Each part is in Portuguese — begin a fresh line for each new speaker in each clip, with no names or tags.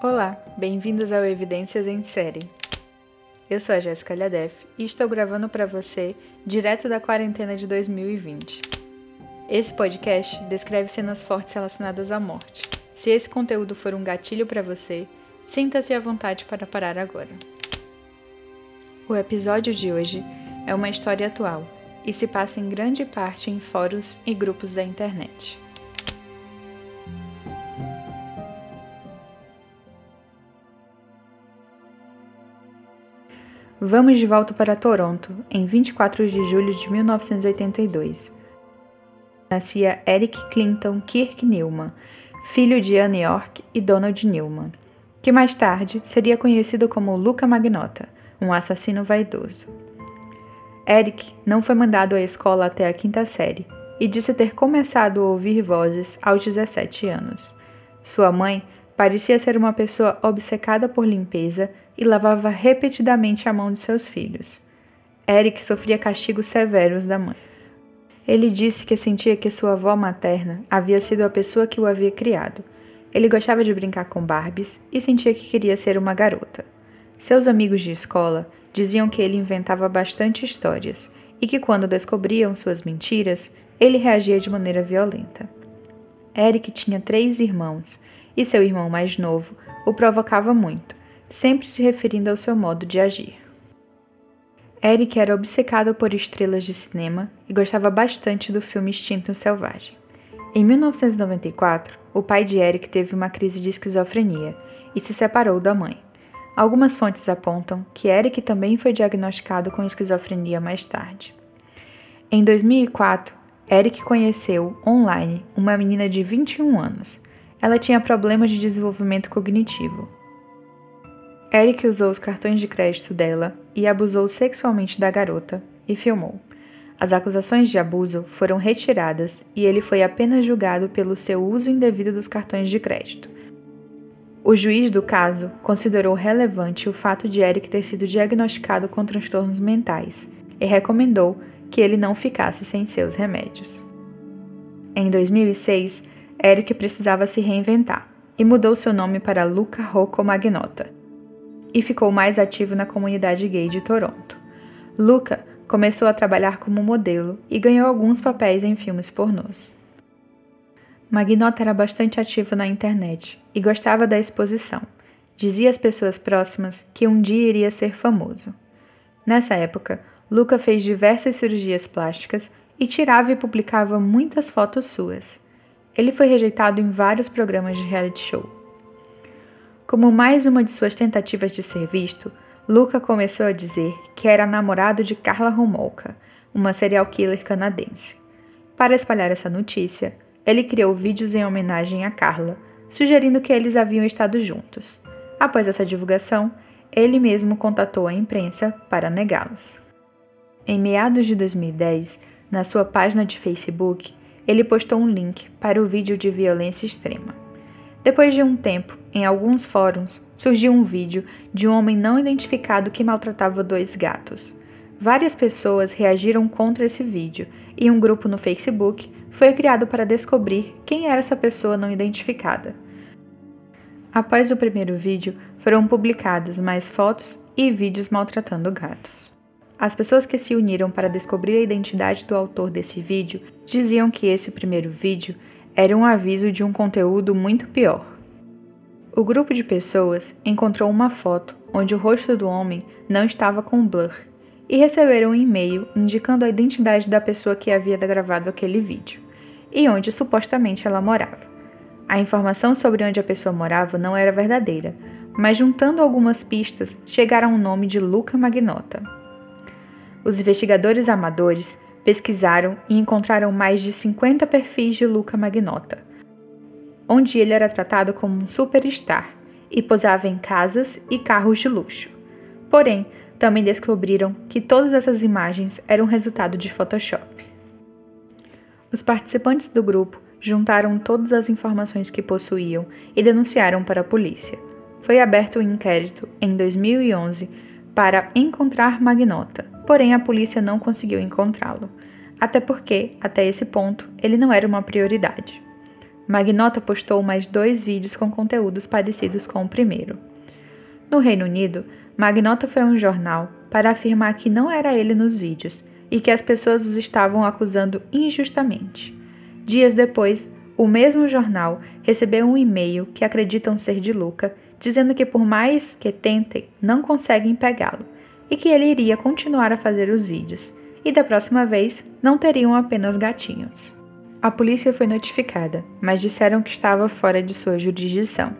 Olá, bem-vindos ao Evidências em Série. Eu sou a Jéssica Lhadef e estou gravando para você direto da quarentena de 2020. Esse podcast descreve cenas fortes relacionadas à morte. Se esse conteúdo for um gatilho para você, sinta-se à vontade para parar agora. O episódio de hoje é uma história atual e se passa em grande parte em fóruns e grupos da internet. Vamos de volta para Toronto, em 24 de julho de 1982. Nascia Eric Clinton Kirk Newman, filho de Anne York e Donald Newman, que mais tarde seria conhecido como Luca Magnota, um assassino vaidoso. Eric não foi mandado à escola até a quinta série e disse ter começado a ouvir vozes aos 17 anos. Sua mãe parecia ser uma pessoa obcecada por limpeza e lavava repetidamente a mão de seus filhos. Eric sofria castigos severos da mãe. Ele disse que sentia que sua avó materna havia sido a pessoa que o havia criado. Ele gostava de brincar com Barbies e sentia que queria ser uma garota. Seus amigos de escola diziam que ele inventava bastante histórias e que quando descobriam suas mentiras, ele reagia de maneira violenta. Eric tinha três irmãos e seu irmão mais novo o provocava muito sempre se referindo ao seu modo de agir. Eric era obcecado por estrelas de cinema e gostava bastante do filme Instinto Selvagem. Em 1994, o pai de Eric teve uma crise de esquizofrenia e se separou da mãe. Algumas fontes apontam que Eric também foi diagnosticado com esquizofrenia mais tarde. Em 2004, Eric conheceu online uma menina de 21 anos. Ela tinha problemas de desenvolvimento cognitivo Eric usou os cartões de crédito dela e abusou sexualmente da garota e filmou. As acusações de abuso foram retiradas e ele foi apenas julgado pelo seu uso indevido dos cartões de crédito. O juiz do caso considerou relevante o fato de Eric ter sido diagnosticado com transtornos mentais e recomendou que ele não ficasse sem seus remédios. Em 2006, Eric precisava se reinventar e mudou seu nome para Luca Rocco Magnota e ficou mais ativo na comunidade gay de Toronto. Luca começou a trabalhar como modelo e ganhou alguns papéis em filmes pornôs. Magnota era bastante ativo na internet e gostava da exposição. Dizia às pessoas próximas que um dia iria ser famoso. Nessa época, Luca fez diversas cirurgias plásticas e tirava e publicava muitas fotos suas. Ele foi rejeitado em vários programas de reality show. Como mais uma de suas tentativas de ser visto, Luca começou a dizer que era namorado de Carla Homolka, uma serial killer canadense. Para espalhar essa notícia, ele criou vídeos em homenagem a Carla, sugerindo que eles haviam estado juntos. Após essa divulgação, ele mesmo contatou a imprensa para negá-los. Em meados de 2010, na sua página de Facebook, ele postou um link para o vídeo de violência extrema. Depois de um tempo, em alguns fóruns, surgiu um vídeo de um homem não identificado que maltratava dois gatos. Várias pessoas reagiram contra esse vídeo e um grupo no Facebook foi criado para descobrir quem era essa pessoa não identificada. Após o primeiro vídeo, foram publicadas mais fotos e vídeos maltratando gatos. As pessoas que se uniram para descobrir a identidade do autor desse vídeo diziam que esse primeiro vídeo era um aviso de um conteúdo muito pior. O grupo de pessoas encontrou uma foto onde o rosto do homem não estava com blur e receberam um e-mail indicando a identidade da pessoa que havia gravado aquele vídeo e onde supostamente ela morava. A informação sobre onde a pessoa morava não era verdadeira, mas juntando algumas pistas chegaram ao nome de Luca Magnota. Os investigadores amadores pesquisaram e encontraram mais de 50 perfis de Luca Magnota, onde ele era tratado como um superstar e posava em casas e carros de luxo. Porém, também descobriram que todas essas imagens eram resultado de Photoshop. Os participantes do grupo juntaram todas as informações que possuíam e denunciaram para a polícia. Foi aberto um inquérito em 2011 para encontrar Magnota, porém a polícia não conseguiu encontrá-lo, até porque, até esse ponto, ele não era uma prioridade. Magnota postou mais dois vídeos com conteúdos parecidos com o primeiro. No Reino Unido, Magnota foi a um jornal para afirmar que não era ele nos vídeos e que as pessoas os estavam acusando injustamente. Dias depois, o mesmo jornal recebeu um e-mail que acreditam ser de Luca, dizendo que por mais que tentem, não conseguem pegá-lo e que ele iria continuar a fazer os vídeos, e da próxima vez não teriam apenas gatinhos. A polícia foi notificada, mas disseram que estava fora de sua jurisdição.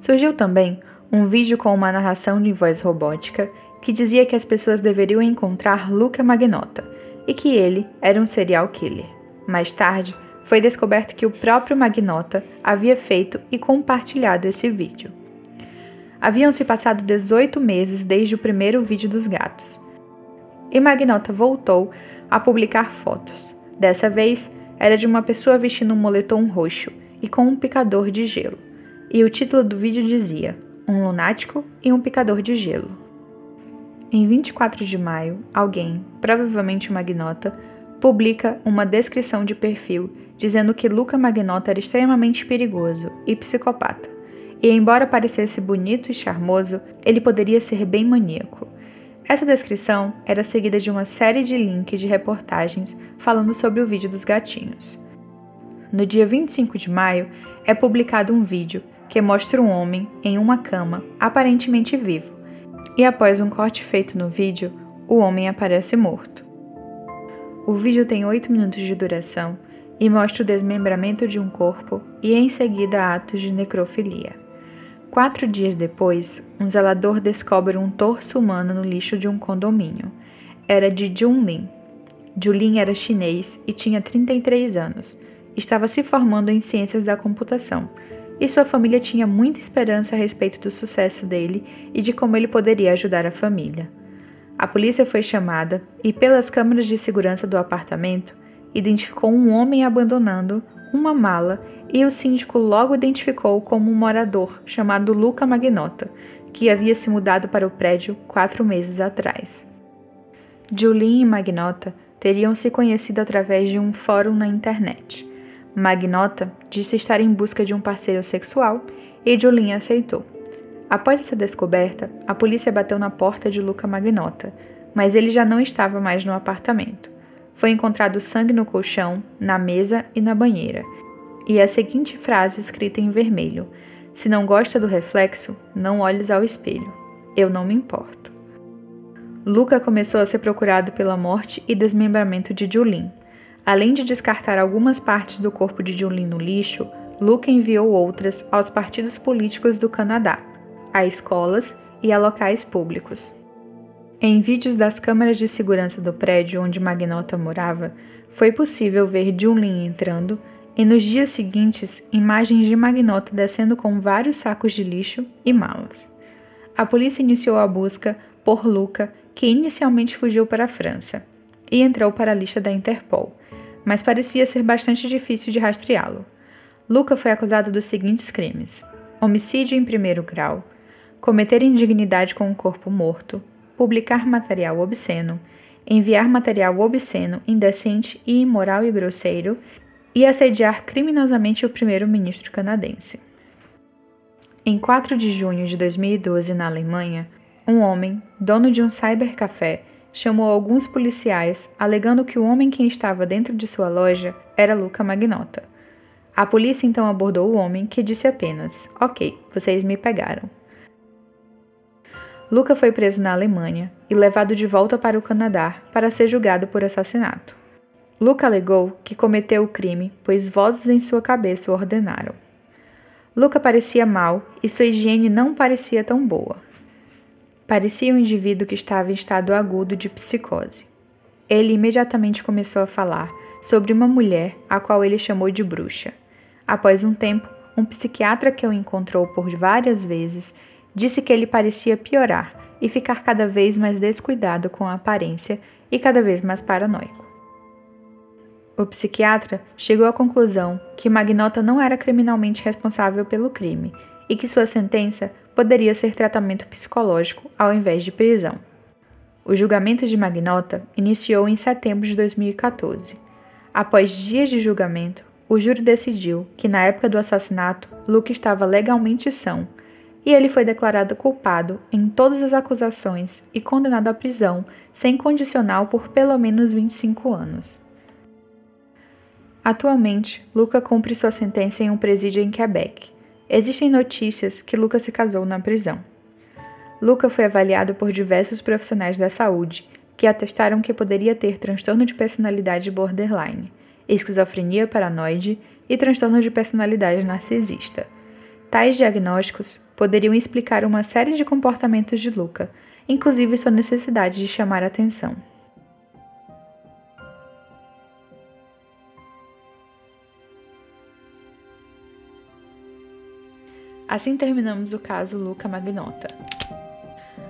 Surgiu também um vídeo com uma narração de voz robótica que dizia que as pessoas deveriam encontrar Luca Magnota e que ele era um serial killer. Mais tarde, foi descoberto que o próprio Magnota havia feito e compartilhado esse vídeo. Haviam se passado 18 meses desde o primeiro vídeo dos gatos. E Magnota voltou a publicar fotos. Dessa vez, era de uma pessoa vestindo um moletom roxo e com um picador de gelo. E o título do vídeo dizia: Um lunático e um picador de gelo. Em 24 de maio, alguém, provavelmente uma magnota, publica uma descrição de perfil dizendo que Luca Magnota era extremamente perigoso e psicopata. E embora parecesse bonito e charmoso, ele poderia ser bem maníaco. Essa descrição era seguida de uma série de links de reportagens falando sobre o vídeo dos gatinhos. No dia 25 de maio, é publicado um vídeo que mostra um homem em uma cama, aparentemente vivo, e após um corte feito no vídeo, o homem aparece morto. O vídeo tem 8 minutos de duração e mostra o desmembramento de um corpo e em seguida atos de necrofilia. Quatro dias depois, um zelador descobre um torso humano no lixo de um condomínio. Era de Junlin. Julin era chinês e tinha 33 anos. Estava se formando em ciências da computação, e sua família tinha muita esperança a respeito do sucesso dele e de como ele poderia ajudar a família. A polícia foi chamada e, pelas câmeras de segurança do apartamento, identificou um homem abandonando uma mala e o síndico logo identificou como um morador chamado Luca Magnota, que havia se mudado para o prédio quatro meses atrás. Julien e Magnota teriam se conhecido através de um fórum na internet. Magnota disse estar em busca de um parceiro sexual e Julien aceitou. Após essa descoberta, a polícia bateu na porta de Luca Magnota, mas ele já não estava mais no apartamento. Foi encontrado sangue no colchão, na mesa e na banheira, e a seguinte frase escrita em vermelho: Se não gosta do reflexo, não olhes ao espelho. Eu não me importo. Luca começou a ser procurado pela morte e desmembramento de Julin. Além de descartar algumas partes do corpo de Julin no lixo, Luca enviou outras aos partidos políticos do Canadá, a escolas e a locais públicos. Em vídeos das câmeras de segurança do prédio onde Magnota morava, foi possível ver Junlin entrando e nos dias seguintes imagens de Magnota descendo com vários sacos de lixo e malas. A polícia iniciou a busca por Luca, que inicialmente fugiu para a França, e entrou para a lista da Interpol, mas parecia ser bastante difícil de rastreá-lo. Luca foi acusado dos seguintes crimes: homicídio em primeiro grau, cometer indignidade com um corpo morto, publicar material obsceno, enviar material obsceno, indecente e imoral e grosseiro e assediar criminosamente o primeiro-ministro canadense. Em 4 de junho de 2012, na Alemanha, um homem, dono de um cybercafé, chamou alguns policiais alegando que o homem que estava dentro de sua loja era Luca Magnota. A polícia então abordou o homem, que disse apenas: Ok, vocês me pegaram. Luca foi preso na Alemanha e levado de volta para o Canadá para ser julgado por assassinato. Luca alegou que cometeu o crime, pois vozes em sua cabeça o ordenaram. Luca parecia mal e sua higiene não parecia tão boa. Parecia um indivíduo que estava em estado agudo de psicose. Ele imediatamente começou a falar sobre uma mulher a qual ele chamou de bruxa. Após um tempo, um psiquiatra que o encontrou por várias vezes disse que ele parecia piorar e ficar cada vez mais descuidado com a aparência e cada vez mais paranoico. O psiquiatra chegou à conclusão que Magnota não era criminalmente responsável pelo crime e que sua sentença poderia ser tratamento psicológico ao invés de prisão. O julgamento de Magnota iniciou em setembro de 2014. Após dias de julgamento, o júri decidiu que na época do assassinato, Luca estava legalmente são, e ele foi declarado culpado em todas as acusações e condenado à prisão sem condicional por pelo menos 25 anos. Atualmente, Luca cumpre sua sentença em um presídio em Quebec. Existem notícias que Luca se casou na prisão. Luca foi avaliado por diversos profissionais da saúde que atestaram que poderia ter transtorno de personalidade borderline, esquizofrenia paranoide e transtorno de personalidade narcisista. Tais diagnósticos poderiam explicar uma série de comportamentos de Luca, inclusive sua necessidade de chamar atenção. Assim terminamos o caso Luca Magnota.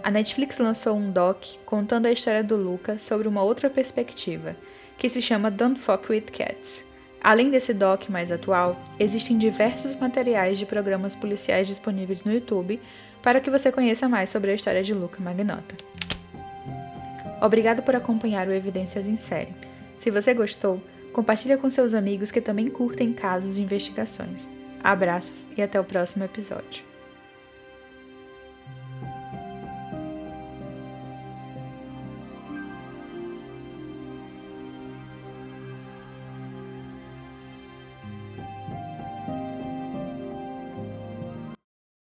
A Netflix lançou um doc contando a história do Luca sobre uma outra perspectiva, que se chama Don't Fuck with Cats. Além desse doc mais atual, existem diversos materiais de programas policiais disponíveis no YouTube para que você conheça mais sobre a história de Luca Magnota. Obrigado por acompanhar o Evidências em Série. Se você gostou, compartilhe com seus amigos que também curtem casos e investigações. Abraços e até o próximo episódio.